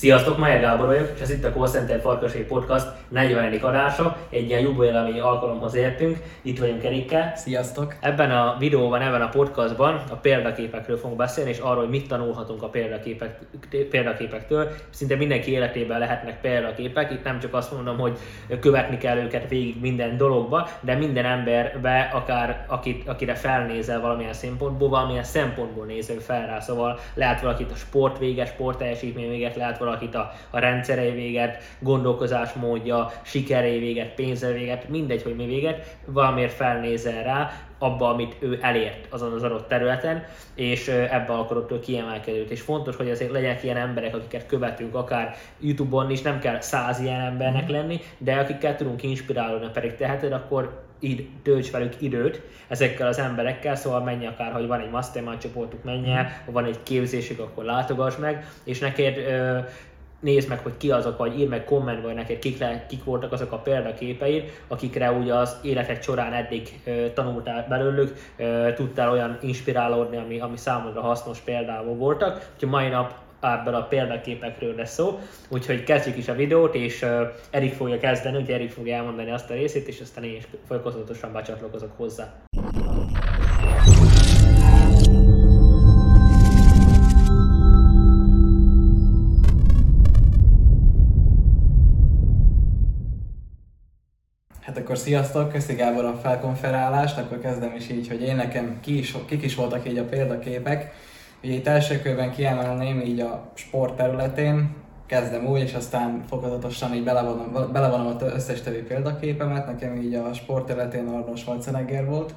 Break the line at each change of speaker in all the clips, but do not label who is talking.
Sziasztok, Majer Gábor vagyok, és ez itt a Call Center Farkasé Podcast 40. adása. Egy ilyen jubileumi alkalomhoz értünk. Itt vagyunk Erikkel.
Sziasztok!
Ebben a videóban, ebben a podcastban a példaképekről fogunk beszélni, és arról, hogy mit tanulhatunk a példaképek, példaképektől. Szinte mindenki életében lehetnek példaképek. Itt nem csak azt mondom, hogy követni kell őket végig minden dologba, de minden emberbe, akár akit, akire felnézel valamilyen szempontból, valamilyen szempontból nézel fel rá. Szóval lehet valakit a sport véget, sport teljesítmény véget, lehet valakit a, a rendszerei véget, gondolkozásmódja, sikerei véget, pénzei véget, mindegy, hogy mi véget, valamiért felnézel rá, abba, amit ő elért azon az adott területen, és ebbe akarod ő kiemelkedőt. És fontos, hogy azért legyenek ilyen emberek, akiket követünk, akár YouTube-on is, nem kell száz ilyen embernek mhm. lenni, de akikkel tudunk inspirálódni, pedig teheted, akkor id, tölts velük időt ezekkel az emberekkel, szóval menj akár, hogy van egy mastermind csoportuk, menj el, ha van egy képzésük, akkor látogass meg, és neked ö, nézd meg, hogy ki azok, vagy írd meg kommentben neked, kik, le, kik voltak azok a példaképeid, akikre ugye az életed során eddig ö, tanultál belőlük, ö, tudtál olyan inspirálódni, ami, ami számodra hasznos példával voltak. Úgyhogy mai nap ebből a példaképekről lesz szó, úgyhogy kezdjük is a videót, és uh, Erik fogja kezdeni, úgyhogy Erik fogja elmondani azt a részét, és aztán én is folyamatosan becsatlakozok hozzá.
Hát akkor sziasztok, köszi Gábor a felkonferálást, akkor kezdem is így, hogy én nekem ki is, kik is voltak így a példaképek. Ugye itt első körben kiemelném így a sport területén, kezdem úgy, és aztán fokozatosan így belevonom, belevonom az összes többi példaképemet. Nekem így a sport területén Arnold Schwarzenegger volt.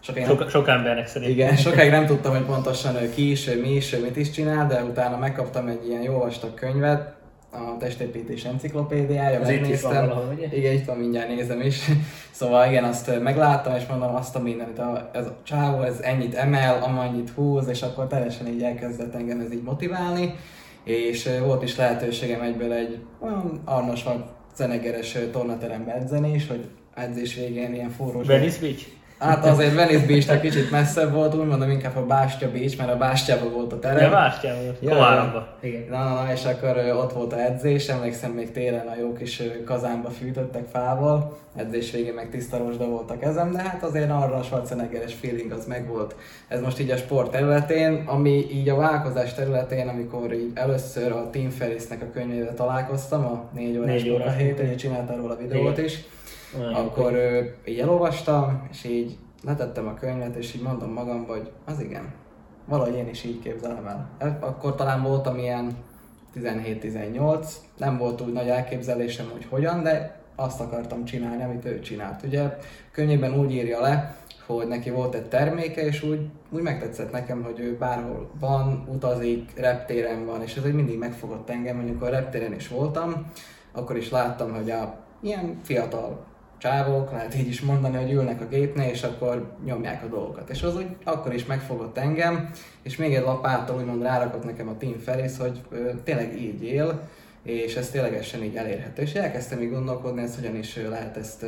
Sok, sok, sok embernek szerint.
Igen, sokáig nem tudtam, hogy pontosan ő ki is, ő mi is, ő mit is csinál, de utána megkaptam egy ilyen jó vastag könyvet, a testépítés enciklopédiája,
Ez megnéztem. Itt van valahol, ugye?
Igen, itt van, mindjárt nézem is. Szóval igen, azt megláttam, és mondom azt a mindent, a, ez a csávó, ez ennyit emel, amennyit húz, és akkor teljesen így elkezdett engem ez így motiválni, és volt is lehetőségem egyből egy olyan Arnos vagy zenegeres tornaterembe edzeni is, hogy edzés végén ilyen forrós...
Venice Beach?
Hát azért Venice beach kicsit messzebb volt, úgy mondom inkább a Bástya Beach, mert a Bástyában volt a terem.
Ja, Bástyában volt, ja,
Igen. Na, na, na, és akkor ott volt a edzés, emlékszem még télen a jó kis kazánba fűtöttek fával, edzés végén meg tiszta rozsda volt a kezem, de hát azért arra a Schwarzeneggeres feeling az megvolt. Ez most így a sport területén, ami így a vállalkozás területén, amikor így először a Tim Ferrisnek a könyvével találkoztam, a négy órás négy órás hét, csináltam róla videót is, olyan akkor ö, így elolvastam, és így letettem a könyvet, és így mondom magam, hogy az igen, valahogy én is így képzelem el. Akkor talán voltam ilyen 17-18, nem volt úgy nagy elképzelésem, hogy hogyan, de azt akartam csinálni, amit ő csinált. Ugye könyvében úgy írja le, hogy neki volt egy terméke, és úgy, úgy megtetszett nekem, hogy ő bárhol van, utazik, reptéren van, és ez egy mindig megfogott engem, mondjuk a reptéren is voltam, akkor is láttam, hogy a ilyen fiatal csávok, lehet így is mondani, hogy ülnek a gépnél, és akkor nyomják a dolgokat. És az úgy akkor is megfogott engem, és még egy lapáttal úgymond rárakott nekem a Team Ferris, hogy tényleg így él, és ez ténylegesen így elérhető. És elkezdtem így gondolkodni, ez hogyan is lehet ezt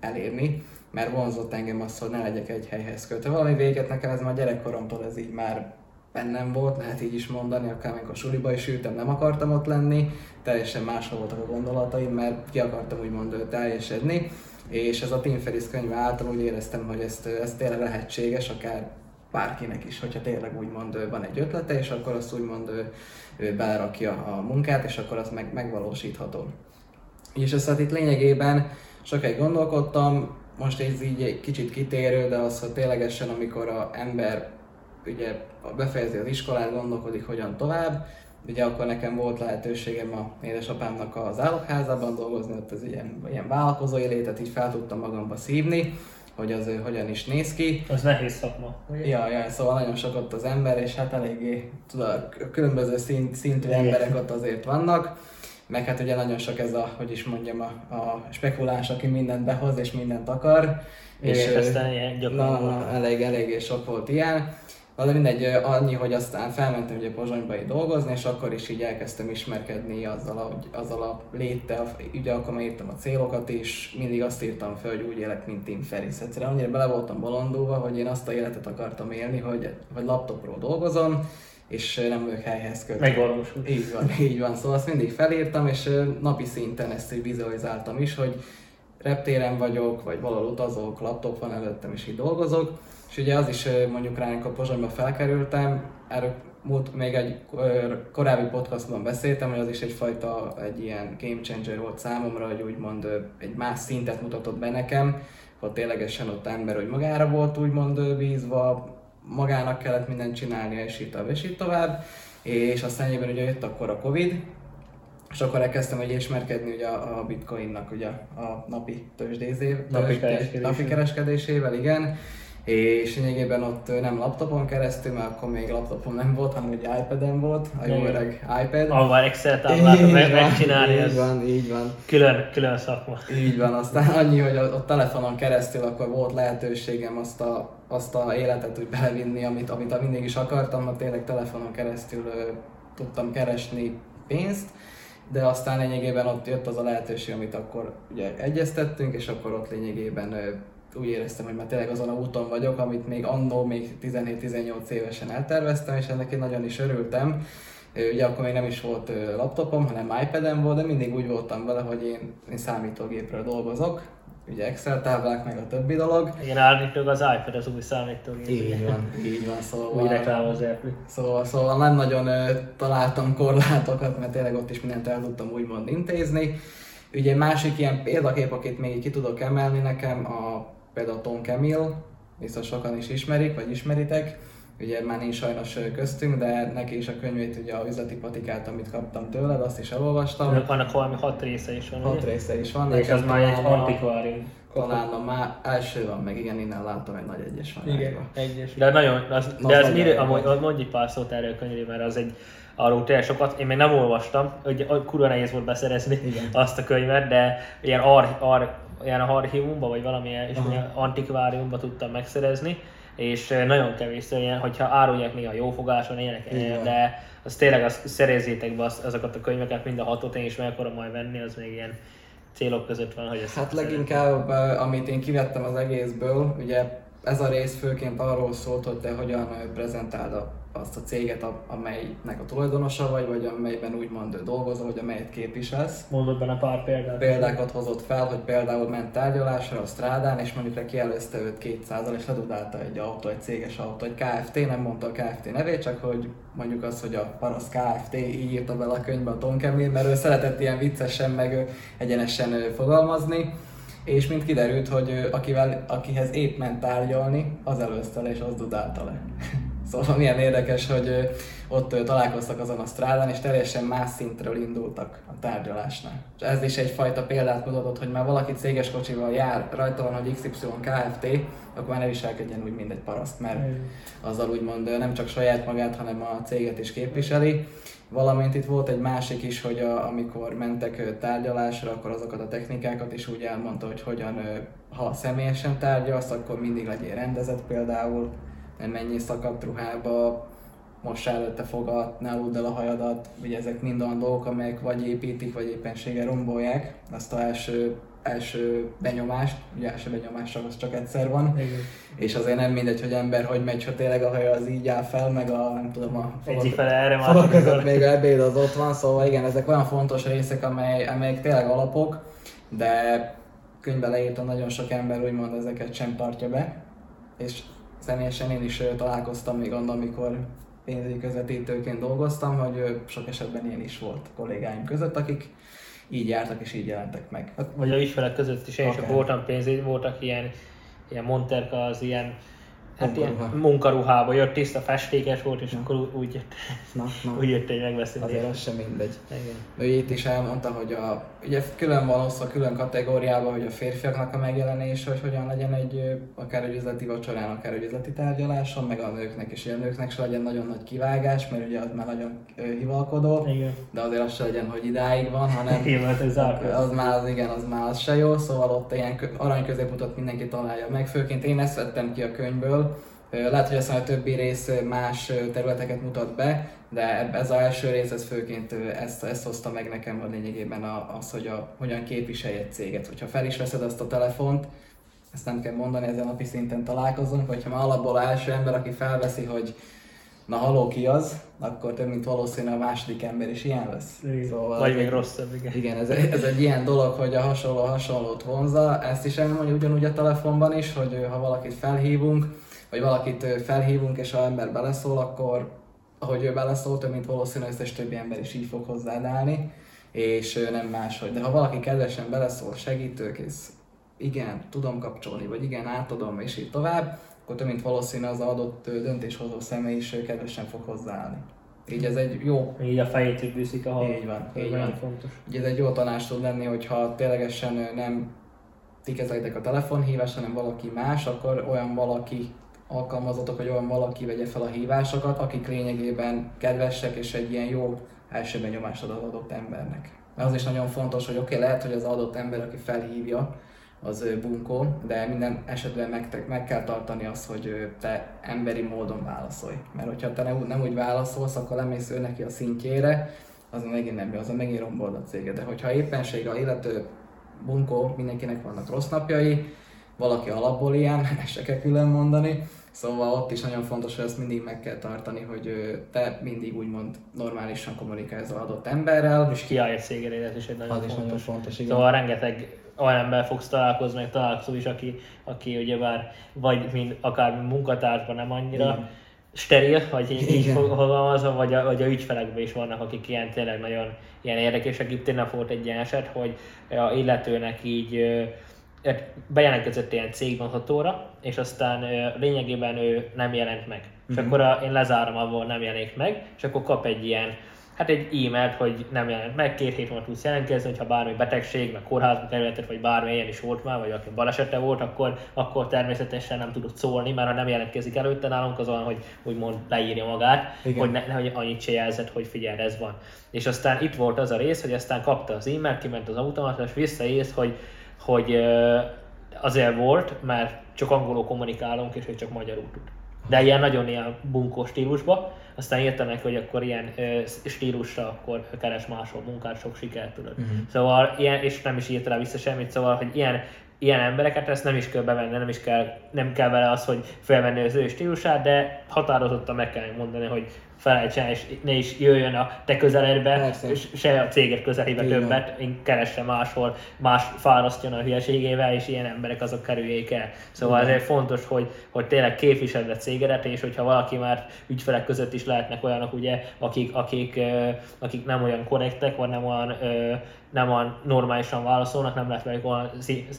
elérni, mert vonzott engem az, hogy ne legyek egy helyhez kötve. Valami véget nekem ez már gyerekkoromtól ez így már bennem volt, lehet így is mondani, akár amikor suliba is ültem, nem akartam ott lenni, teljesen máshol voltak a gondolataim, mert ki akartam úgymond teljesedni, és ez a Tim Ferriss könyve által úgy éreztem, hogy ezt, ez tényleg lehetséges, akár bárkinek is, hogyha tényleg úgymond van egy ötlete, és akkor azt úgymond ő, ő belerakja a munkát, és akkor az meg, megvalósítható. És ezt hát itt lényegében sokáig gondolkodtam, most ez így egy kicsit kitérő, de az, hogy ténylegesen amikor a ember ugye befejezi az iskolát, gondolkodik hogyan tovább, ugye akkor nekem volt lehetőségem a édesapámnak az állokházában dolgozni, ott az ilyen, ilyen vállalkozói létet így fel tudtam magamba szívni, hogy az hogyan is néz ki.
Az nehéz szakma.
Ja, ja, szóval nagyon sok ott az ember, és hát eléggé, tudod, különböző szint, szintű emberek ott azért vannak. Meg hát ugye nagyon sok ez a, hogy is mondjam, a, a spekuláns, aki mindent behoz és mindent akar.
És, és aztán ilyen
na, na, elég, eléggé sok volt ilyen. De mindegy, annyi, hogy aztán felmentem ugye Pozsonyba dolgozni, és akkor is így elkezdtem ismerkedni azzal a, azzal a léttel, ugye akkor már írtam a célokat, és mindig azt írtam fel, hogy úgy élek, mint Tim Ferriss. Egyszerűen annyira bele voltam bolondulva, hogy én azt a életet akartam élni, hogy, hogy laptopról dolgozom, és nem vagyok helyhez kötve.
Megvalósult.
Így van, így van. Szóval azt mindig felírtam, és napi szinten ezt így vizualizáltam is, hogy reptéren vagyok, vagy valahol utazok, laptop van előttem, és így dolgozok. És ugye az is mondjuk rá, amikor Pozsonyba felkerültem, erről múlt, még egy korábbi podcastban beszéltem, hogy az is egyfajta egy ilyen game changer volt számomra, hogy úgymond egy más szintet mutatott be nekem, hogy ténylegesen ott ember, hogy magára volt úgymond bízva, magának kellett mindent csinálnia, és így tovább, és így tovább. És aztán egyébben ugye jött akkor a Covid, és akkor elkezdtem hogy ismerkedni ugye a bitcoinnak ugye a napi tőzsdézével,
napi, kereskedésével.
napi kereskedésével, igen és lényegében ott nem laptopon keresztül, mert akkor még laptopom nem volt, hanem egy iPad-en volt, a jó öreg iPad.
Ahol Excel táblátot meg, megcsinálni,
így van, így van.
Külön, külön szakma.
Így van, aztán annyi, hogy a, a telefonon keresztül akkor volt lehetőségem azt a, azt a életet úgy belevinni, amit, amit mindig is akartam, mert tényleg telefonon keresztül ö, tudtam keresni pénzt, de aztán lényegében ott jött az a lehetőség, amit akkor ugye egyeztettünk, és akkor ott lényegében úgy éreztem, hogy már tényleg azon a úton vagyok, amit még annó, még 17-18 évesen elterveztem, és ennek én nagyon is örültem. Ugye akkor még nem is volt laptopom, hanem iPad-em volt, de mindig úgy voltam vele, hogy én, én számítógépről dolgozok, ugye Excel táblák, meg a többi dolog.
Igen, állítólag az iPad az új számítógép.
Így van, így van, szóval...
Új reklámoz.
Szóval, szóval nem nagyon találtam korlátokat, mert tényleg ott is mindent el tudtam úgymond intézni. Ugye másik ilyen példakép, akit még ki tudok emelni nekem, a például Tom Camille, biztos sokan is ismerik, vagy ismeritek, ugye már nincs sajnos köztünk, de neki is a könyvét, ugye a üzleti patikát, amit kaptam tőled, azt is elolvastam.
Ennek vannak valami hat része is van,
Hat ugye? része is van.
És az már egy antikvárium.
Talán a már első van, meg igen, innen láttam egy nagy egyes van.
Igen, egyes. De nagyon, az, de ez mire, amúgy, mondj pár szót erről a könyvről, mert az egy, arról tényleg sokat, én még nem olvastam, hogy kurva nehéz volt beszerezni Igen. azt a könyvet, de ilyen ar, ar, ilyen archívumba, vagy valamilyen és antikváriumba tudtam megszerezni, és nagyon kevés ilyen, hogyha árulják néha jófogáson, ilyenek, Igen. de az tényleg azt szerezzétek be az, azokat a könyveket, mind a hatot én is meg akarom majd venni, az még ilyen célok között van, hogy ezt
Hát leginkább, amit én kivettem az egészből, ugye ez a rész főként arról szólt, hogy te hogyan prezentáld azt a céget, amelynek a tulajdonosa vagy, vagy amelyben úgymond dolgozol, vagy amelyet képviselsz.
Mondod benne pár példát.
Példákat hozott fel, hogy például ment tárgyalásra a strádán, és mondjuk le kielőzte őt 200 és ledudálta egy autó, egy céges autó, egy KFT, nem mondta a KFT nevét, csak hogy mondjuk az, hogy a parasz KFT így írta bele a könyvbe a Tonkemlin, mert ő szeretett ilyen viccesen, meg egyenesen fogalmazni és mint kiderült, hogy akivel, akihez épp ment tárgyalni, az le, és az dudálta le. Szóval milyen érdekes, hogy ott találkoztak azon a strádán, és teljesen más szintről indultak a tárgyalásnál. És ez is egyfajta példát mutatott, hogy már valaki céges kocsival jár, rajta van, hogy XY Kft., akkor már ne viselkedjen úgy, mint egy paraszt, mert azzal úgymond nem csak saját magát, hanem a céget is képviseli. Valamint itt volt egy másik is, hogy a, amikor mentek tárgyalásra, akkor azokat a technikákat is úgy elmondta, hogy hogyan, ha személyesen tárgyalsz, akkor mindig legyél rendezett például, menjél szakadt ruhába, most előtte fogad, ne aludd el a hajadat, ugye ezek mind olyan dolgok, amelyek vagy építik, vagy éppenséggel rombolják azt a első, első benyomást, ugye első benyomás az csak egyszer van, Igen. és azért nem mindegy, hogy ember hogy megy, ha tényleg a haja az így áll fel, meg a nem tudom, a
Egyik fele erre
még ebéd az ott van, szóval igen, ezek olyan fontos részek, amely, amelyek tényleg alapok, de könyvbe leírtam, nagyon sok ember úgymond ezeket sem tartja be, és személyesen én is találkoztam még annak, amikor pénzügyi közvetítőként dolgoztam, hogy sok esetben ilyen is volt kollégáim között, akik így jártak és így jelentek meg.
Vagy a ügyfelek között is én is voltam pénzügyi, voltak ilyen, ilyen monterka, az ilyen Hát ilyen munkaruhába jött, tiszta festékes volt, és na. akkor úgy jött, na, na. úgy jött, megbeszélni.
Azért az sem mindegy. Igen. Ő itt is elmondta, hogy a, ugye külön van osztva külön kategóriában, hogy a férfiaknak a megjelenés, hogy hogyan legyen egy akár egy üzleti vacsorán, akár egy üzleti tárgyaláson, meg a nőknek is, hogy a nőknek se legyen nagyon nagy kivágás, mert ugye az már nagyon hivalkodó, igen. de azért az se legyen, hogy idáig van, hanem
ez
az már az, igen, az már az se jó, szóval ott ilyen arany középutat mindenki találja meg, főként én ezt vettem ki a könyvből, lehet, hogy aztán a többi rész más területeket mutat be, de ez az első rész, ez főként ezt, ezt hozta meg nekem a lényegében az, hogy a, hogyan képviselj egy céget. Hogyha fel is veszed azt a telefont, ezt nem kell mondani, ezen napi szinten találkozunk, hogyha már alapból első ember, aki felveszi, hogy na haló ki az, akkor több mint valószínű a második ember is ilyen lesz.
Szóval Vagy még rosszabb, igen.
Igen, ez, ez egy ilyen dolog, hogy a hasonló hasonlót vonza. Ezt is elmondja ugyanúgy a telefonban is, hogy ha valakit felhívunk, vagy valakit felhívunk, és ha ember beleszól, akkor ahogy ő beleszól, több mint valószínű, összes többi ember is így fog hozzáállni, és nem máshogy. De ha valaki kedvesen beleszól, segítőkész, igen, tudom kapcsolni, vagy igen, átadom, és így tovább, akkor több mint valószínű az adott döntéshozó személy is kedvesen fog hozzáállni. Így ez egy jó...
Így a fejét üdvűszik a hal.
Így van, így van. Fontos. Így ez egy jó tanács tud lenni, hogyha ténylegesen nem ti kezelitek a telefonhívást, hanem valaki más, akkor olyan valaki alkalmazatok, hogy olyan valaki vegye fel a hívásokat, akik lényegében kedvesek és egy ilyen jó első benyomást ad az adott embernek. Mert az is nagyon fontos, hogy oké, okay, lehet, hogy az adott ember, aki felhívja, az bunkó, de minden esetben meg, meg kell tartani azt, hogy te emberi módon válaszolj. Mert hogyha te nem, nem úgy válaszolsz, akkor lemész ő neki a szintjére, az megint nem jó, az megint rombol a cége. De hogyha éppenség a illető bunkó, mindenkinek vannak rossz napjai, valaki alapból ilyen, ezt se kell külön mondani, Szóval ott is nagyon fontos, hogy ezt mindig meg kell tartani, hogy te mindig úgymond normálisan kommunikálsz az adott emberrel.
És kiállj egy ez is egy nagyon
az
fontos.
Is nagyon fontos igen.
Szóval rengeteg olyan ember fogsz találkozni, meg találkozol is, aki, aki ugye bár vagy mind, akár munkatársban nem annyira igen. steril, vagy így, így fogalmazva, vagy a, vagy a ügyfelekben is vannak, akik ilyen tényleg nagyon ilyen érdekesek. Itt tényleg volt egy ilyen eset, hogy a illetőnek így bejelentkezett ilyen cégvonhatóra, és aztán lényegében ő nem jelent meg. Mm-hmm. És mhm. akkor a, én lezárom, ahol nem jelenik meg, és akkor kap egy ilyen hát egy e-mailt, hogy nem jelent meg, két hét múlva tudsz jelentkezni, hogyha bármi betegség, meg kórházba kerületet, vagy bármi ilyen is volt már, vagy aki balesete volt, akkor, akkor természetesen nem tudod szólni, mert ha nem jelentkezik előtte nálunk, az olyan, hogy úgymond leírja magát, Igen. hogy, ne, hogy annyit se jelzett, hogy figyelj, ez van. És aztán itt volt az a rész, hogy aztán kapta az e-mailt, kiment az automatás, visszaírsz, hogy, hogy azért volt, mert csak angolul kommunikálunk, és hogy csak magyarul tud. De ilyen nagyon ilyen bunkó stílusba, aztán írta neki, hogy akkor ilyen ö, stílusra akkor keres máshol munkát, sok sikert tudod. Uh-huh. Szóval ilyen, és nem is írt rá vissza semmit, szóval, hogy ilyen, ilyen embereket ezt nem is kell bevenni, nem is kell, nem kell vele az, hogy felvenni az ő stílusát, de határozottan meg kell mondani, hogy felejtsen, és ne is jöjjön a te közeledbe, és se a céget közelébe többet, én keresse máshol, más fárasztjon a hülyeségével, és ilyen emberek azok kerüljék el. Szóval Igen. ezért fontos, hogy, hogy tényleg képviseled a cégedet, és hogyha valaki már ügyfelek között is lehetnek olyanok, ugye, akik, akik, akik nem olyan korrektek, vagy nem olyan nem olyan normálisan válaszolnak, nem lehet velük olyan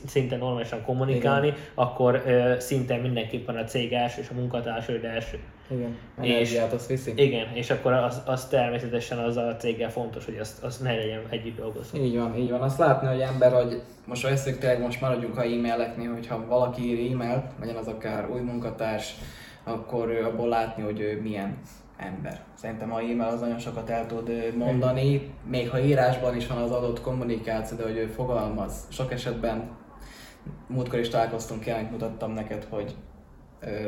szinte normálisan kommunikálni, Igen. akkor ö, szinte mindenképpen a cég első és a munkatárs első.
Igen, és, azt viszi.
Igen, és akkor az, az természetesen az a céggel fontos, hogy azt, azt ne legyen együtt dolgozni.
Így van, így van. Azt látni, hogy ember, hogy most veszük tényleg, most maradjunk a e-maileknél, hogyha valaki ír e-mailt, legyen az akár új munkatárs, akkor abból látni, hogy ő milyen ember. Szerintem a e-mail az nagyon sokat el tud mondani, még ha írásban is van az adott kommunikáció, de hogy ő fogalmaz. Sok esetben múltkor is találkoztunk, jelenleg mutattam neked, hogy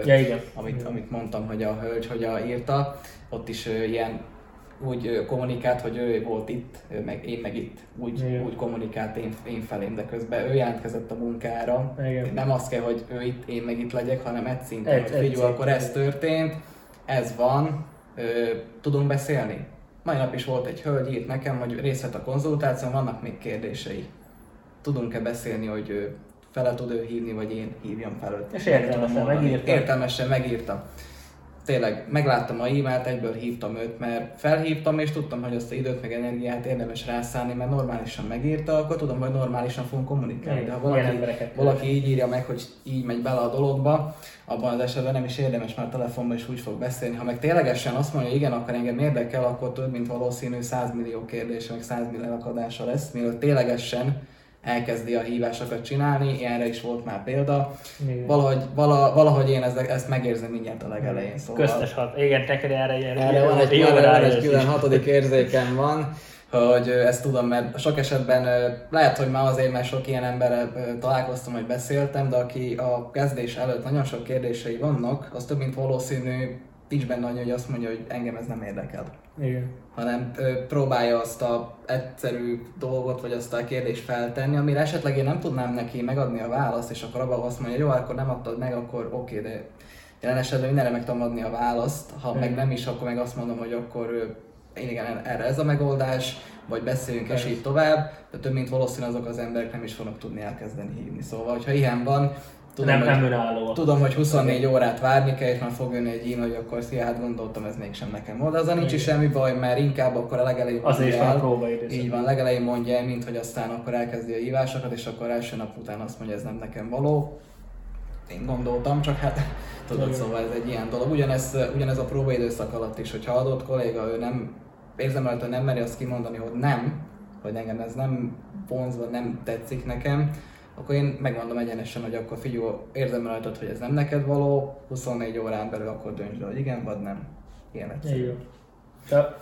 ja, igen.
Amit, amit mondtam, hogy a hölgy hogy a írta, ott is ilyen úgy kommunikált, hogy ő volt itt, ő meg, én meg itt. Úgy, Igen. úgy kommunikált én, én felém, de közben ő jelentkezett a munkára. Igen. Nem az kell, hogy ő itt, én meg itt legyek, hanem egy szinten, egy, hogy figyelj, akkor ez történt, ez van, ö, tudunk beszélni. Mai nap is volt egy hölgy, írt nekem, hogy részt vett a konzultáción, vannak még kérdései. Tudunk-e beszélni, hogy fel tud ő hívni, vagy én hívjam fel őt.
És értelmesen megírta.
Értelmesen megírta. Tényleg, megláttam a e-mailt, egyből hívtam őt, mert felhívtam, és tudtam, hogy azt a időt meg energiát érdemes rászállni, mert normálisan megírta, akkor tudom, hogy normálisan fogunk kommunikálni. De ha valaki, valaki így írja meg, hogy így megy bele a dologba, abban az esetben nem is érdemes már telefonban is úgy fog beszélni. Ha meg ténylegesen azt mondja, hogy igen, akkor engem érdekel, akkor több mint valószínű 100 millió kérdés, meg 100 millió akadása lesz, mielőtt ténylegesen elkezdi a hívásokat csinálni, ilyenre is volt már példa. Valahogy, vala, valahogy én ezt, ezt megérzem mindjárt a legelején.
Szóval... Köztes hat. Igen, neked erre
ilyen. Erre van egy, jó, van egy külön hatodik érzékem van hogy ezt tudom, mert sok esetben lehet, hogy már azért, mert sok ilyen emberrel találkoztam, hogy beszéltem, de aki a kezdés előtt nagyon sok kérdései vannak, az több mint valószínű nincs benne annyi, hogy azt mondja, hogy engem ez nem érdekel.
Igen.
Hanem próbálja azt a egyszerű dolgot, vagy azt a kérdést feltenni, amire esetleg én nem tudnám neki megadni a választ, és akkor abban azt mondja, jó, akkor nem adtad meg, akkor oké, okay, de jelen esetben mindenre meg tudom adni a választ, ha
Mm.
meg nem is, akkor meg azt mondom, hogy akkor én igen, erre ez a megoldás, vagy beszéljünk és így tovább, de több mint valószínű azok az emberek nem is fognak tudni elkezdeni hívni. Szóval, hogyha ilyen van, tudom,
nem,
hogy,
nem önálló.
tudom, hogy 24 órát várni kell, és már fog jönni egy e-mail, hogy akkor szia, hát gondoltam, ez mégsem nekem volt. De azzal nincs is semmi baj, mert inkább akkor a legelején
Azért
mondja
van a
el, így van, legelején mondja el, mint hogy aztán akkor elkezdi a hívásokat, és akkor első nap után azt mondja, ez nem nekem való. Én gondoltam, csak hát tudod,
Igen.
szóval ez egy ilyen dolog. Ugyanez, ugyanez a próbaidőszak alatt is, hogyha adott kolléga, ő nem érzem hogy nem meri azt kimondani, hogy nem, hogy engem ez nem vonz, vagy nem tetszik nekem, akkor én megmondom egyenesen, hogy akkor figyelj, érzem rajtad, hogy ez nem neked való, 24 órán belül akkor döntsd el, hogy igen vagy nem. Ilyen egyszerű.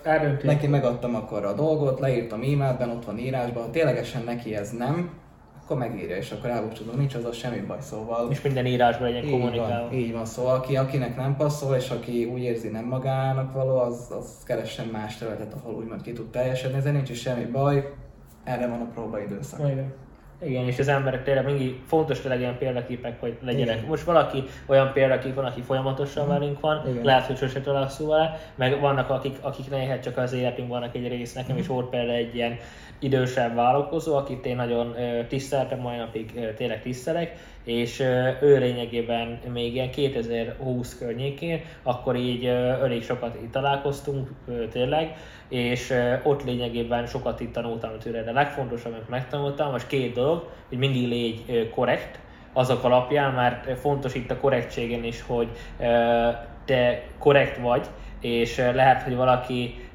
Eldönti.
Neki megadtam akkor a dolgot, leírtam e-mailben, ott van írásban, ha ténylegesen neki ez nem, akkor megírja, és akkor elbúcsúzom, nincs az a semmi baj, szóval...
És minden írásban legyen kommunikálva.
van, így van, szóval aki, akinek nem passzol, és aki úgy érzi nem magának való, az, az keressen más területet, ahol úgymond ki tud teljesedni, ezzel nincs is semmi baj, erre van a próbaidőszak.
Igen. Igen, és az emberek tényleg mindig fontos tényleg ilyen példaképek, hogy legyenek.
Igen. Mhm.
Most valaki olyan példakép van, aki folyamatosan velünk van,
Igen.
lehet, hogy sose találkozunk vele, meg vannak akik, akik néha csak az életünk vannak egy rész, nekem
Mhm.
is volt például egy ilyen idősebb vállalkozó, akit én nagyon tiszteltem, mai napig tényleg tisztelek, és ő lényegében még ilyen 2020 környékén, akkor így elég sokat itt találkoztunk tényleg, és ott lényegében sokat itt tanultam tőle, de legfontosabb, amit megtanultam, most két dolog, hogy mindig légy korrekt, azok alapján, mert fontos itt a korrektségen is, hogy te korrekt vagy, és lehet, hogy valaki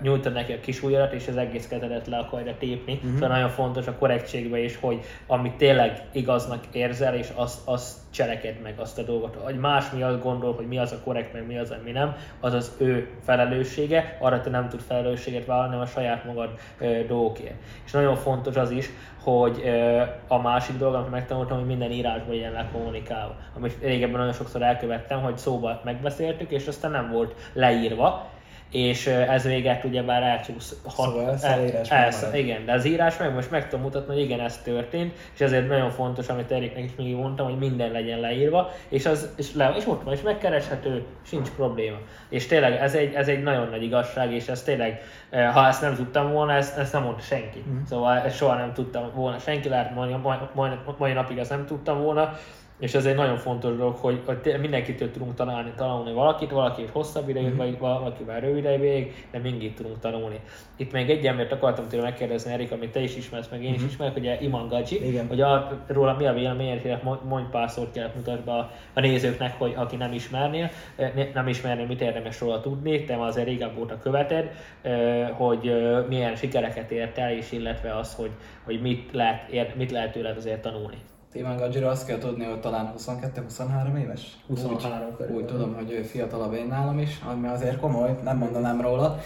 nyújtod neki a kis ujjadat, és az egész kezedet le akarja tépni. Uh-huh. Szóval nagyon fontos a korrektségben is, hogy amit tényleg igaznak érzel, és azt, azt cseleked meg azt a dolgot. Hogy más mi azt gondol, hogy mi az a korrekt, meg mi az, ami nem, az az ő felelőssége, arra te nem tud felelősséget vállalni, hanem a saját magad ö, dolgokért. És nagyon fontos az is, hogy ö, a másik dolog, amit megtanultam, hogy minden írásban legyen lekommunikálva. Amit régebben nagyon sokszor elkövettem, hogy szóba megbeszéltük, és aztán nem volt leírva, és ez véget ugyebár elcsúsz.
Szóval ez a írás
elsz- igen, de az írás meg most meg tudom mutatni, hogy igen, ez történt, és ezért nagyon fontos, amit Eriknek is mindig mondtam, hogy minden legyen leírva, és, az, és, le, és ott van, és megkereshető, sincs probléma. És tényleg ez egy, ez egy nagyon nagy igazság, és ez tényleg, ha ezt nem tudtam volna, ezt, ezt nem mondta senki. Mm. Szóval ezt soha nem tudtam volna senki, lehet mai, mai, mai, mai napig ezt nem tudtam volna, és ez egy nagyon fontos dolog, hogy, hogy mindenkitől tudunk tanulni, tanulni valakit, valakit hosszabb ideig,
Mhm.
vagy valakivel rövid ideig, de mindig tudunk tanulni. Itt még egy embert akartam tőle megkérdezni, Erik, amit te is ismersz, meg én is ismerek, ugye Iman Gacsi,
Mhm. Igen.
hogy a, róla mi a véleményed, hogy mondj, mondj pár szót mutatni be a, a nézőknek, hogy aki nem ismernél, eh, ne- nem ismerné, mit érdemes róla tudni, te már azért régebb óta követed, eh, hogy eh, milyen sikereket ért el, és illetve az, hogy, hogy mit, lehet, mit lehet tőled azért tanulni.
Ivan Gadzsira azt kell tudni, hogy talán 22-23 éves?
23
Úgy,
körül.
úgy tudom, hogy ő fiatalabb én nálam is, ami azért komoly, nem mondanám róla.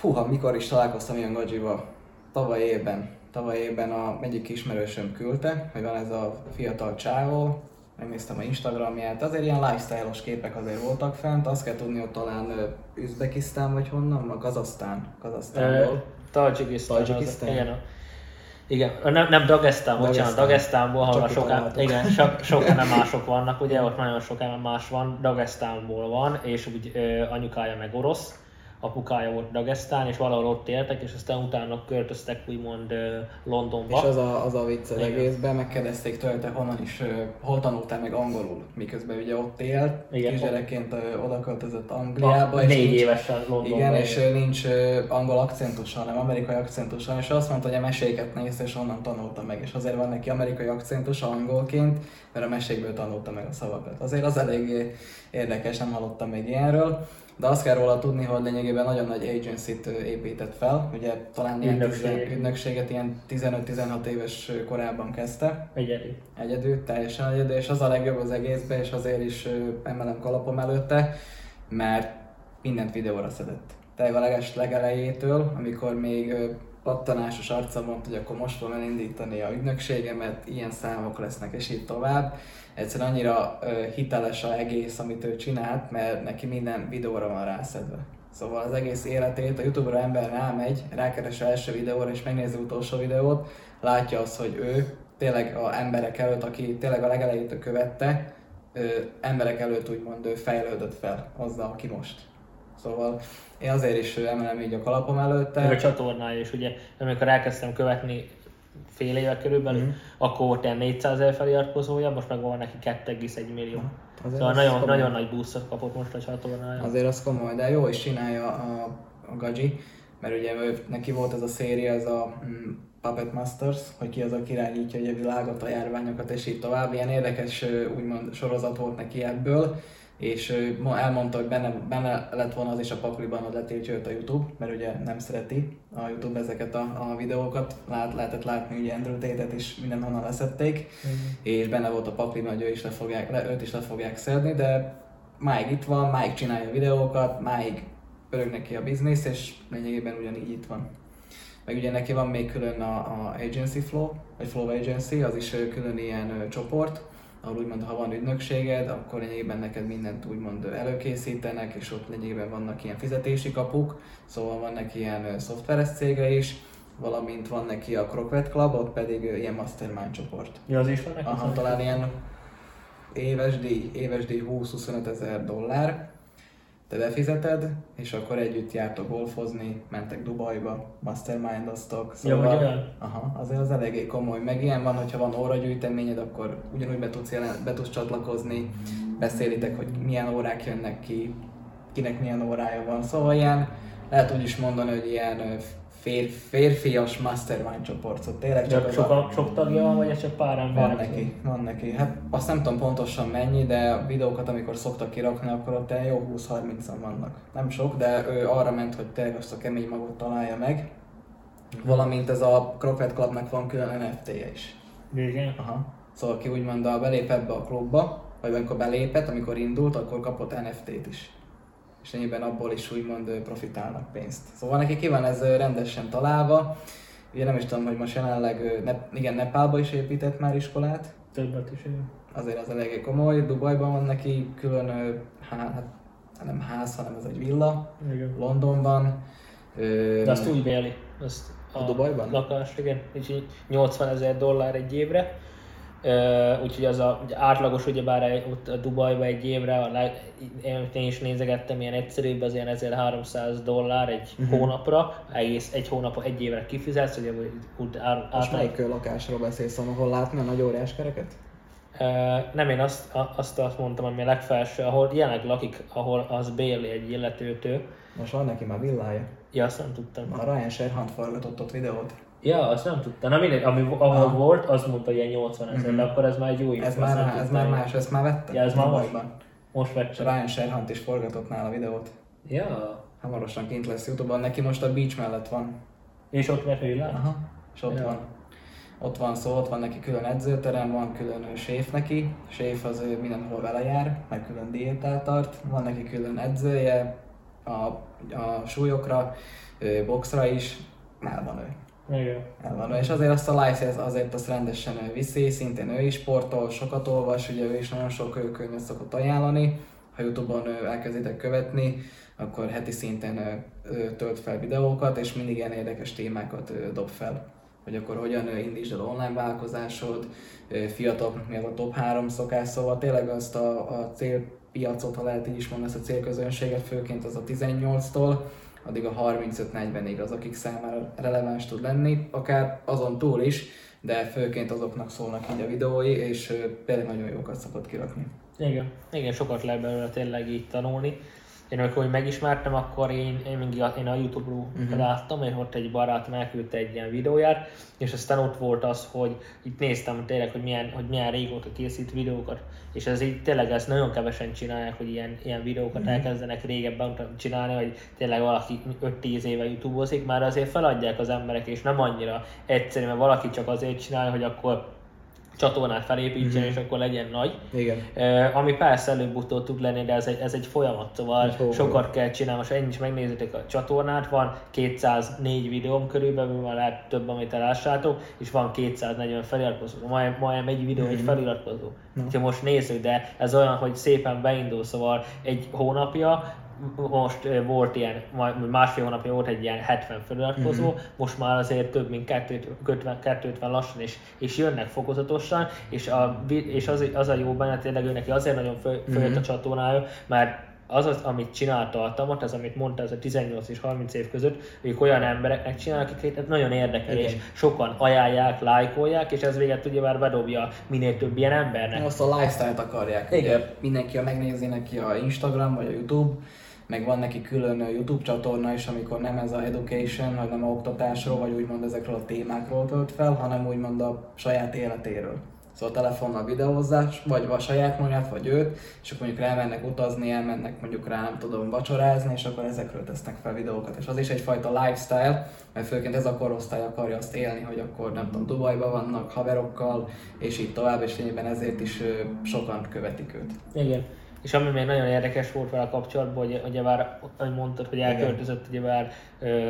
Húha, mikor is találkoztam ilyen Gadzsival? Tavaly évben. Tavaly évben a egyik ismerősöm küldte, hogy van ez a fiatal csávó, megnéztem a Instagramját, azért ilyen lifestyle-os képek azért voltak fent, azt kell tudni, hogy talán Üzbekisztán vagy honnan, a Kazasztán, Kazasztánból.
Tajikisztán.
Tajikisztán?
Igen, nem, nem Dagestán, bocsánat. Dagestánból, ahol sokan, igen, sok, sok mások vannak, ugye ott nagyon sok más van, Dagestánból van, és úgy ö, anyukája meg orosz, apukája volt Dagestán, és valahol ott éltek, és aztán utána költöztek úgymond Londonba.
És az a, az a vicc az
Igen.
egészben, megkérdezték tőle, te honnan is, hol tanultál meg angolul, miközben ugye ott él,
Igen.
kisgyerekként oda költözött Angliába,
a,
és
négy
nincs,
évesen Londonban.
igen,
élt.
és nincs angol akcentusa, hanem amerikai akcentusa, és azt mondta, hogy a meséket nézte, és onnan tanulta meg, és azért van neki amerikai akcentusa angolként, mert a mesékből tanulta meg a szavakat. Azért az eléggé érdekes, nem hallottam még ilyenről. De azt kell róla tudni, hogy lényegében nagyon nagy agency-t épített fel, ugye talán ilyen
Ügynökséget.
ügynökséget ilyen 15-16 éves korában kezdte,
Egyedi.
egyedül, teljesen egyedül, és az a legjobb az egészben, és azért is emelem kalapom előtte, mert mindent videóra szedett. Tényleg a leges legelejétől, amikor még pattanásos arca mondta, hogy akkor most fogom elindítani a ügynökségemet, ilyen számok lesznek, és így tovább. Egyszerűen annyira hiteles a egész, amit ő csinált, mert neki minden videóra van rászedve. Szóval az egész életét, a Youtube-ra ember rámegy, rákeres az első videóra és megnézi utolsó videót, látja azt, hogy ő tényleg a emberek előtt, aki tényleg a legelejétől követte, emberek előtt úgymond ö, fejlődött fel azzal, aki most. Szóval én azért is emelem így a kalapom előtte.
Meg a csatornája is, ugye, amikor elkezdtem követni fél éve körülbelül, mm. akkor volt ilyen 400 ezer feliratkozója, most meg van neki 2,1 millió.
Azért
Szóval nagyon,
komoly.
nagyon nagy boostot kapott most a csatornája.
Azért az komoly, de jó is csinálja a, a Gaji, mert ugye ő, neki volt ez a széria, ez a mm, Puppet Masters, hogy ki az, aki irányítja a világot, a járványokat és így tovább. Ilyen érdekes úgymond sorozat volt neki ebből, és ő elmondta, hogy benne, benne lett volna az is a pakliban, hogy letiltja őt a YouTube, mert ugye nem szereti a YouTube ezeket a, a videókat. Lát, lehetett látni ugye Andrew Tate-et is mindenhonnan leszették, és benne volt a pakliban, hogy ő is le fogják, le, őt is le fogják szedni, de máig itt van, máig csinálja videókat, máig pörög neki a biznisz, és lényegében ugyanígy itt van. Meg ugye neki van még külön a, a Agency Flow, vagy Flow Agency, az is külön ilyen ö, csoport, ahol úgymond ha van ügynökséged, akkor lényegében neked mindent úgymond előkészítenek, és ott lényegében vannak ilyen fizetési kapuk, szóval van neki ilyen szoftveres cége is, valamint van neki a Croquet Club, ott pedig ilyen mastermind csoport.
Ja, az is van neki?
Aha, talán ilyen éves díj, éves díj 20-25 ezer dollár, te befizeted, és akkor együtt jártok golfozni, mentek Dubajba, mastermindoztok,
vagy olyan?
aha, azért az eléggé komoly. Meg ilyen van, hogyha van óragyűjteményed, akkor ugyanúgy be tudsz, jelen, be tudsz csatlakozni, beszélitek, hogy milyen órák jönnek ki, kinek milyen órája van. Szóval ilyen, lehet úgy is mondani, hogy ilyen fér, férfias mastermind csoport, szóval tényleg csak
Csak
az a-
sok, sok tagja van, vagy csak pár ember?
van neki, van neki. Hát azt nem tudom pontosan mennyi, de a videókat, amikor szoktak kirakni, akkor ott jó 20-30-an vannak. Nem sok, de ő arra ment, hogy tényleg azt a kemény magot találja meg. Valamint ez a Croquet Clubnak van külön NFT-je is.
Igen.
Aha. Szóval ki úgymond a belép ebbe a klubba, vagy amikor belépett, amikor indult, akkor kapott NFT-t is. És ennyiben abból is úgymond profitálnak pénzt. Szóval neki ki van ez rendesen találva. Ugye nem is tudom, hogy most jelenleg, ne, igen, Nepálba is épített már iskolát,
Többet is. igen.
azért az eléggé komoly. Dubajban van neki külön, hát nem ház, hanem ez egy villa.
Igen.
Londonban. Ö,
De azt úgy béli, azt
A Dubajban?
Lakás, igen, úgyhogy 80 ezer dollár egy évre. Úgyhogy az a ugye átlagos, ugyebár ott a Dubajba egy évre, a én én is nézegettem, ilyen egyszerűbb, az ilyen 1300 dollár egy uh-huh. hónapra, egész egy hónapra egy évre kifizetsz, ugye úgy, ár,
Most melyik lakásról beszélsz, ahol látni a nagy óriás kereket?
Uh, nem, én azt, azt, azt mondtam, ami a legfelső, ahol jelenleg lakik, ahol az béli egy illetőtől.
Most van neki már villája.
Ja, azt nem tudtam.
A Ryan Sherhant forgatott ott videót.
Ja, azt nem tudtam. Na mindegy, ami, ahol
Aha.
volt, az mondta ilyen 80 ezer,
Mhm.
de akkor ez már egy jó info,
Ez már, ez már más, ezt már vettem.
Ja, ez már most? Most vettem.
Ryan Sherhant is forgatott nála videót.
Ja.
Hamarosan kint lesz Youtube-on, neki most a beach mellett van.
És ott ő
Aha, és ott
Ja.
van. Ott van szó, ott van neki külön edzőterem, van külön séf neki. Séf az ő mindenhol vele jár, meg külön diétát tart. Van neki külön edzője a, a súlyokra, boxra is. El van ő.
Igen.
El van ő. És azért azt a Lice az- azért azt rendesen ő viszi, szintén ő is sportol, sokat olvas, ugye ő is nagyon sok könyvet szokott ajánlani. Ha Youtube-on elkezditek követni, akkor heti szinten tölt fel videókat, és mindig ilyen érdekes témákat dob fel. Hogy akkor hogyan indítsd el online vállalkozásod, fiataloknak mi a top 3 szokás, szóval tényleg azt a, a célpiacot, ha lehet így is mondani, ezt a célközönséget, főként az a 18-tól, addig a 35-40-ig az, akik számára releváns tud lenni, akár azon túl is, de főként azoknak szólnak így a videói, és például nagyon jókat szokott kirakni.
Igen. Igen, sokat lehet belőle tényleg így tanulni. Én amikor hogy megismertem, akkor én, én mindig a, én a Youtube-ról uh-huh. láttam, és ott egy barátom elküldte egy ilyen videóját, és aztán ott volt az, hogy itt néztem tényleg, hogy milyen, hogy milyen régóta készít videókat, és ez így tényleg ezt nagyon kevesen csinálják, hogy ilyen, ilyen videókat uh-huh. elkezdenek régebben csinálni, hogy tényleg valaki 5-10 éve youtube már azért feladják az emberek, és nem annyira egyszerű, mert valaki csak azért csinálja, hogy akkor csatornát felépítsen,
Mhm.
és akkor legyen nagy.
Igen.
Eh, ami persze előbb-utóbb tud lenni, de ez egy, ez egy folyamat, szóval sokat kell csinálni. Most ennyi is megnézitek a csatornát, van 204 videóm körülbelül, már lehet több, amit elássátok, és van 240 feliratkozó. Majdnem, majdnem egy videó, egy
Mhm.
feliratkozó. Ha most nézzük, de ez olyan, hogy szépen beindul, szóval egy hónapja most volt ilyen, másfél hónapja volt egy ilyen 70 feliratkozó, mm-hmm. most már azért több mint 250, 250 lassan, és, és jönnek fokozatosan, és, a, és az, az a jó benne, tényleg ő neki azért nagyon föl, följött mm-hmm. a csatornája, mert az, az, amit csinálta a Tamat, az, amit mondta, ez a 18 és 30 év között, ők olyan embereknek csinálnak, akiket nagyon érdekel, Igen. és sokan ajánlják, lájkolják, és ez véget ugye már bedobja minél több ilyen embernek.
Azt a lifestyle-t akarják. Igen. Ugye mindenki a megnézi neki a Instagram vagy a YouTube, meg van neki külön YouTube csatorna is, amikor nem ez a education, hanem a oktatásról, vagy úgymond ezekről a témákról tölt fel, hanem úgymond a saját életéről. Szóval telefonnal videózás, vagy a saját magát, vagy őt, és akkor mondjuk elmennek utazni, elmennek mondjuk rá, nem tudom, vacsorázni, és akkor ezekről tesznek fel videókat. És az is egyfajta lifestyle, mert főként ez a korosztály akarja azt élni, hogy akkor nem tudom, Dubajban vannak haverokkal, és így tovább, és lényegében ezért is sokan követik őt.
Igen. És ami még nagyon érdekes volt vele kapcsolatban, hogy ugye már, ahogy mondtad, hogy elköltözött, ugye már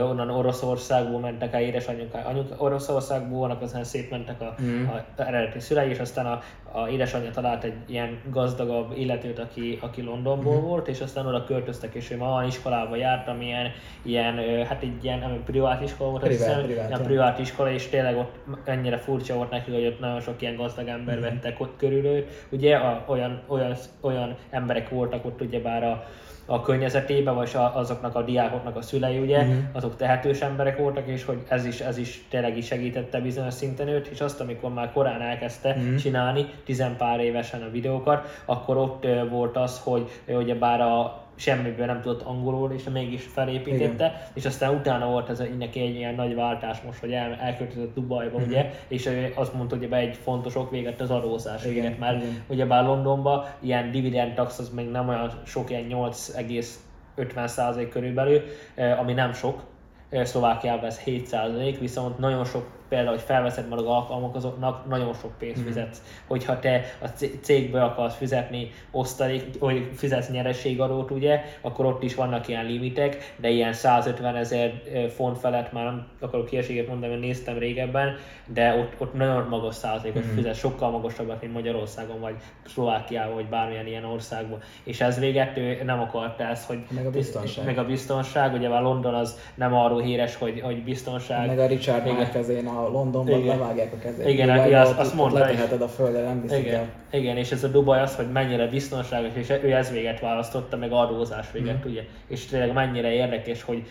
onnan Oroszországból mentek el édesanyjuk, anyuk Oroszországból vannak, aztán szép mentek a, mm. a eredeti szülei, és aztán a, a édesanyja talált egy ilyen gazdagabb illetőt, aki, aki Londonból mm. volt, és aztán oda költöztek, és ő ma olyan iskolába járt, ami ilyen, ilyen hát egy ilyen nem, privát iskola volt, privát, hiszem, privát, ilyen privát iskola, és tényleg ott ennyire furcsa volt neki, hogy ott nagyon sok ilyen gazdag ember mm. vettek ott körül Ugye a, olyan, olyan, olyan emberek voltak ott ugyebár a, a környezetében, vagy azoknak a diákoknak a szülei, ugye, uh-huh. azok tehetős emberek voltak, és hogy ez is, ez is tényleg is segítette bizonyos szinten őt, és azt, amikor már korán elkezdte uh-huh. csinálni, tizenpár évesen a videókat, akkor ott volt az, hogy ugye bár a semmiből nem tudott angolul, és mégis felépítette, Igen. és aztán utána volt ez neki egy ilyen nagy váltás most, hogy el, elköltözött Dubajba, uh-huh. ugye, és azt mondta, hogy egy fontos ok véget az adózás Igen. véget, mert Igen. ugyebár Londonban ilyen dividend tax az még nem olyan sok, ilyen 8,50% körülbelül, eh, ami nem sok, eh, Szlovákiában ez 7%, viszont nagyon sok például, hogy felveszed maga alkalmazottaknak, nagyon sok pénzt mm. fizetsz. Hogyha te a cégbe akarsz fizetni osztalék, vagy fizetsz nyerességadót, ugye, akkor ott is vannak ilyen limitek, de ilyen 150 ezer font felett már nem akarok hülyeséget mondani, mert néztem régebben, de ott, ott nagyon magas százalékot mm. fizet, sokkal magasabbat, mint Magyarországon, vagy Szlovákiában, vagy bármilyen ilyen országban. És ez véget ő nem akarta ezt, hogy
meg a biztonság.
Meg a biztonság, ugye a London az nem arról híres, hogy, hogy biztonság.
Meg a Richard Márkezén a Londonban igen. levágják a kezét.
Igen, Dubajban, igen azt, azt mondta.
Leteheted a földre, nem
viszik igen. El. Igen, és ez a Dubaj az, hogy mennyire biztonságos, és ő ez véget választotta, meg adózás véget, mm. ugye. És tényleg mennyire érdekes, hogy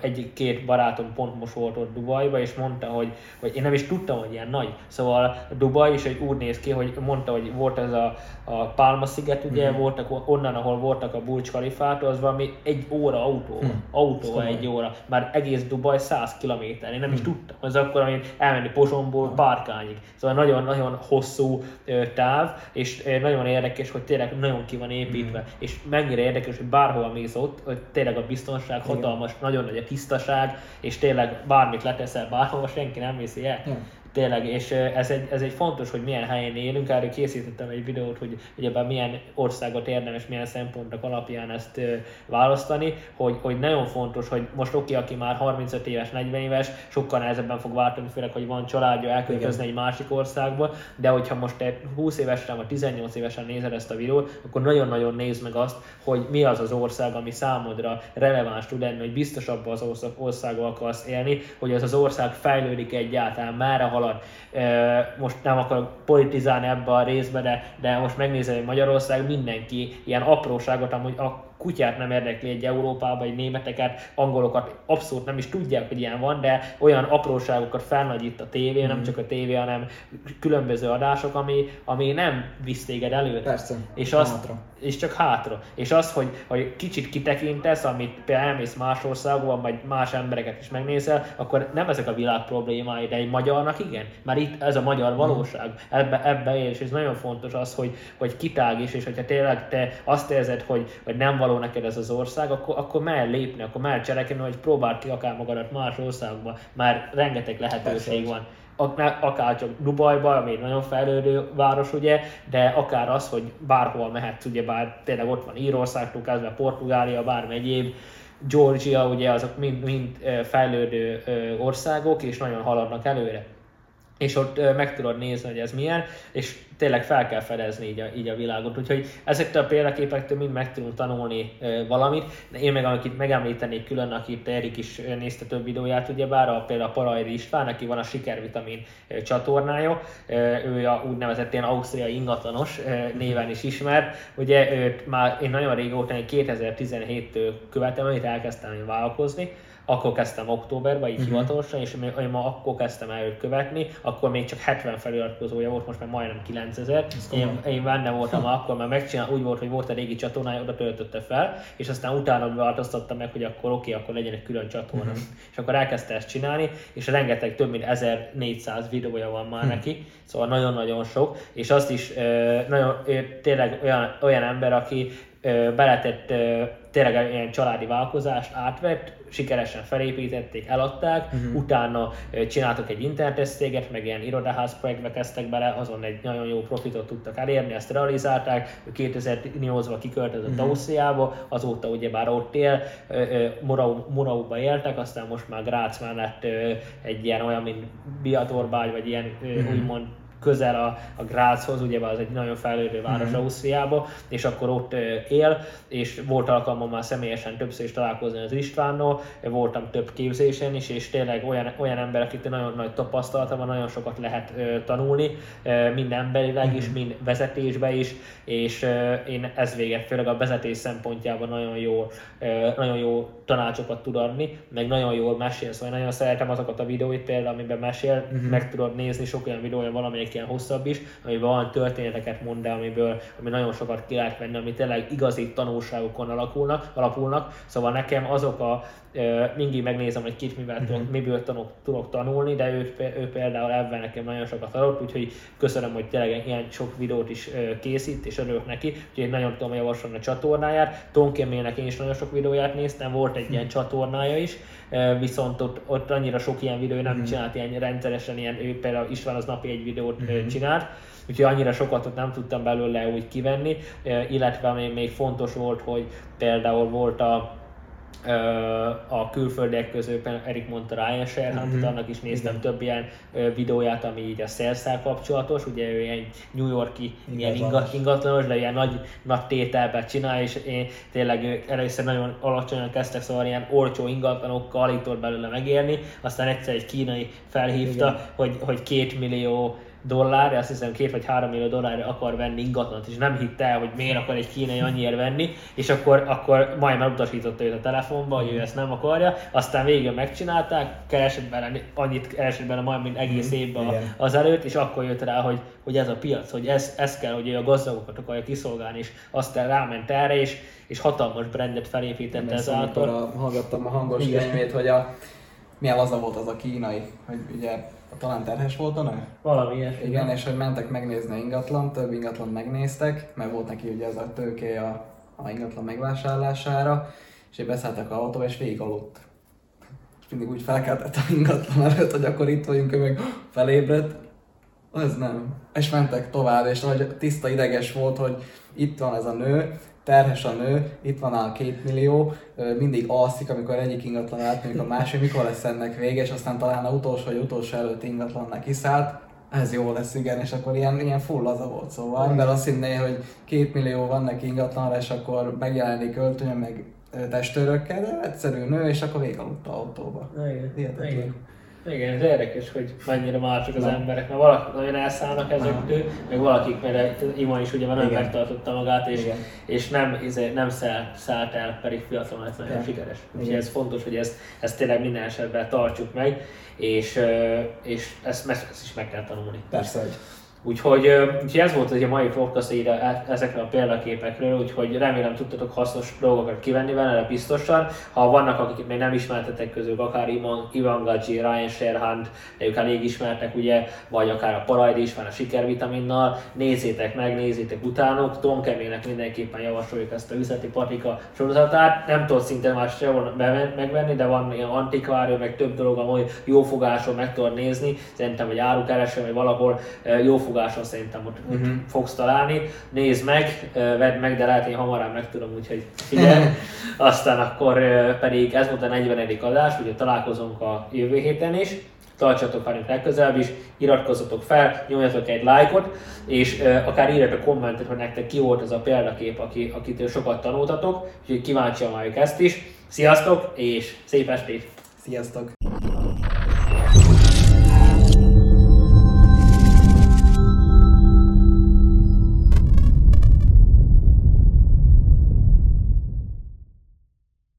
egy-két barátom pont most volt ott Dubajba, és mondta, hogy, hogy én nem is tudtam, hogy ilyen nagy. Szóval Dubaj is egy úgy néz ki, hogy mondta, hogy volt ez a, a Palma sziget, ugye, mm-hmm. voltak onnan, ahol voltak a Burj Khalifa, az valami egy óra autó, mm. autó egy óra, már egész Dubaj 100 km, én nem mm. is mhm. tudtam. Az akkor, hogy elmenni Pozsomból Párkányig. Szóval nagyon-nagyon hosszú táv, és nagyon érdekes, hogy tényleg nagyon ki van építve, mm. és mennyire érdekes, hogy bárhol mész ott, hogy tényleg a biztonság hatalmas, Igen. nagyon nagyon nagy a tisztaság, és tényleg bármit leteszel bárhova, senki nem viszi el. Hmm. Tényleg, és ez egy, ez egy fontos, hogy milyen helyen élünk. Erről készítettem egy videót, hogy egyébként milyen országot érdemes, milyen szempontok alapján ezt választani, hogy, hogy nagyon fontos, hogy most oké, aki már 35 éves, 40 éves, sokkal nehezebben fog váltani, főleg, hogy van családja, elköltözni egy másik országba, de hogyha most te 20 évesen vagy 18 évesen nézed ezt a videót, akkor nagyon-nagyon nézd meg azt, hogy mi az az ország, ami számodra releváns tud lenni, hogy biztos abban az országban akarsz élni, hogy az az ország fejlődik egyáltalán, már a halad. Most nem akarok politizálni ebbe a részbe, de, de most megnézem, hogy Magyarország mindenki ilyen apróságot, amúgy a kutyát nem érdekli egy Európába, egy németeket, angolokat abszolút nem is tudják, hogy ilyen van, de olyan apróságokat felnagyít a tévé, mm. nem csak a tévé, hanem különböző adások, ami, ami nem visz téged előre.
Persze,
és azt, hátra. És csak hátra. És az, hogy, hogy kicsit kitekintesz, amit például elmész más országban, vagy más embereket is megnézel, akkor nem ezek a világ problémái, de egy magyarnak igen. Már itt ez a magyar valóság, ebbe, ebbe él, és ez nagyon fontos az, hogy, hogy kitág is, és hogyha tényleg te azt érzed, hogy, hogy nem való neked ez az ország, akkor, akkor mer lépni, akkor mer cselekedni, hogy próbáld ki akár magadat más országban, már rengeteg lehetőség van. Akár csak Dubajba, ami egy nagyon fejlődő város, ugye, de akár az, hogy bárhol mehetsz, ugye bár tényleg ott van Írországtól kezdve Portugália, bármi egyéb, Georgia, ugye azok mind, mind fejlődő országok, és nagyon haladnak előre. És ott meg tudod nézni, hogy ez milyen, és tényleg fel kell fedezni így a, így a világot. Úgyhogy ezektől a példaképektől mind meg tudunk tanulni e, valamit. Én meg akit megemlítenék külön, akit Erik is nézte több videóját, ugyebár a, például a Paraidi István, aki van a Sikervitamin csatornája, e, ő a úgynevezett ilyen ausztriai ingatlanos e, néven is ismer. Ugye őt már én nagyon régóta, 2017-től követem, amit elkezdtem vállalkozni, akkor kezdtem októberben, így uh-huh. hivatalosan, és én ma akkor kezdtem el őt követni, akkor még csak 70 feliratkozója volt, most már majdnem 9000. Én, én benne voltam hm. akkor, mert megcsinál, úgy volt, hogy volt a régi csatornája, oda töltötte fel, és aztán utána változtattam meg, hogy akkor oké, okay, akkor legyen egy külön csatorna. Uh-huh. És akkor elkezdte ezt csinálni, és rengeteg, több mint 1400 videója van már uh-huh. neki, szóval nagyon-nagyon sok, és azt is nagyon, tényleg olyan, olyan ember, aki beletett tényleg ilyen családi vállalkozást átvett, sikeresen felépítették, eladták, uh-huh. utána csináltak egy internetes céget, meg ilyen irodaház projektbe kezdtek bele, azon egy nagyon jó profitot tudtak elérni, ezt realizálták, 2008-ban kiköltözött uh-huh. Ausztriába, azóta ugyebár ott él, Morauba éltek, aztán most már Grác mellett egy ilyen olyan, mint Biatorbágy, vagy ilyen uh-huh. úgymond közel a, a Grazhoz, ugye az egy nagyon fejlődő város mm-hmm. Ausztriába, és akkor ott él, és volt alkalmam már személyesen többször is találkozni az Istvánnal, voltam több képzésen is, és tényleg olyan, olyan ember, akit nagyon nagy tapasztalata van, nagyon sokat lehet tanulni, mind emberileg is, mm-hmm. mind vezetésbe is, és én ez véget, főleg a vezetés szempontjában nagyon jó, nagyon jó tanácsokat tud adni, meg nagyon jól mesél, szóval nagyon szeretem azokat a videóit például, amiben mesél, mm-hmm. meg tudod nézni, sok olyan videója valamelyik valamelyik ilyen hosszabb is, amiben van történeteket mond el, amiből, ami nagyon sokat ki lehet venni, ami tényleg igazi tanulságokon alakulnak, alapulnak. Szóval nekem azok a, mindig megnézem, hogy kit mivel tudok, uh-huh. miből tanulok, tudok tanulni, de ő, ő például ebben nekem nagyon sokat adott, úgyhogy köszönöm, hogy tényleg ilyen sok videót is készít, és örülök neki, úgyhogy nagyon tudom javasolni a csatornáját. Tonkémének én is nagyon sok videóját néztem, volt egy ilyen csatornája is, viszont ott, ott annyira sok ilyen videó nem uh-huh. csinált ilyen rendszeresen, ilyen, ő például István az napi egy videót csinált, úgyhogy annyira sokat ott nem tudtam belőle úgy kivenni, illetve még, még fontos volt, hogy például volt a a külföldiek közül, Erik mondta Ryan Sherhant, mm-hmm. annak is néztem Igen. több ilyen videóját, ami így a sales kapcsolatos, ugye ő ilyen New Yorki ilyen ingat, ingatlanos, de ilyen nagy, nagy tételben csinál, és én tényleg először nagyon alacsonyan kezdtek, szóval ilyen olcsó ingatlanokkal állított belőle megérni, aztán egyszer egy kínai felhívta, Igen. hogy, hogy két millió dollár, azt hiszem két vagy három millió dollárra akar venni ingatlant, és nem hitte el, hogy miért akar egy kínai annyiért venni, és akkor, akkor majd elutasította őt a telefonba, hogy ő ezt nem akarja, aztán végül megcsinálták, keresett bele, annyit keresett bele majd, mint egész mhm. évben Igen. az előtt, és akkor jött rá, hogy, hogy ez a piac, hogy ez, ez kell, hogy ő a gazdagokat akarja kiszolgálni, és aztán ráment erre, és, és hatalmas brandet felépített ezáltal.
Hallgattam a hangos filmét, hogy a milyen laza volt az a kínai, hogy ugye talán terhes volt a nő?
Valami ilyesmi.
Igen, és hogy mentek megnézni ingatlan, több ingatlan megnéztek, mert volt neki ugye ez a tőké a, a ingatlan megvásárlására, és így beszálltak a autóba, és végig aludt. És mindig úgy felkeltett a ingatlan előtt, hogy akkor itt vagyunk, ő meg felébredt. Az nem. És mentek tovább, és nagy tiszta ideges volt, hogy itt van ez a nő, terhes a nő, itt van a két millió, mindig alszik, amikor egyik ingatlan átmegyik a másik, mikor lesz ennek vége, és aztán talán a utolsó vagy utolsó előtt ingatlannak kiszállt, ez jó lesz, igen, és akkor ilyen, ilyen full laza volt, szóval ember azt hinné, hogy két millió van neki ingatlanra, és akkor megjelenik öltönyön, meg testőrökkel, de egyszerű nő, és akkor végaludt a autóba.
Igen. Igen. Igen, ez érdekes, hogy mennyire mások az emberek, mert valakik nagyon elszállnak ezektől, meg valakik, mert Iman is ugye már nem megtartotta magát, és, és nem, izé, nem szállt, szállt el, pedig fiatalon lett nagyon sikeres. Úgyhogy ez fontos, hogy ezt, ezt tényleg minden esetben tartsuk meg, és, és ezt, ezt is meg kell tanulni.
Persze, hogy
Úgyhogy, úgyhogy ez volt ugye a mai podcast ide e, ezekről a példaképekről, úgyhogy remélem tudtatok hasznos dolgokat kivenni vele, biztosan. Ha vannak, akik még nem ismertetek közül, akár Ivan, Gaggi, Ryan Sherhand, ők elég ismertek ugye, vagy akár a Paraid is van a sikervitaminnal, nézzétek meg, nézzétek utánok. Tom Kemének mindenképpen javasoljuk ezt a üzleti patika sorozatát. Nem tudod szinte más sehol megvenni, de van ilyen antikvárió, meg több dolog, ahol jó fogáson meg tudod nézni. Szerintem, hogy árukereső, vagy valahol jó jófogáson szerintem ott, uh-huh. fogsz találni. Nézd meg, vedd meg, de lehet én hamarabb megtudom, úgyhogy figyelj. Aztán akkor pedig ez volt a 40. adás, ugye találkozunk a jövő héten is tartsatok velünk legközelebb is, iratkozzatok fel, nyomjatok egy lájkot, és uh, akár írjatok kommentet, hogy nektek ki volt az a példakép, aki, akitől sokat tanultatok, úgyhogy kíváncsian várjuk ezt is. Sziasztok, és szép estét!
Sziasztok!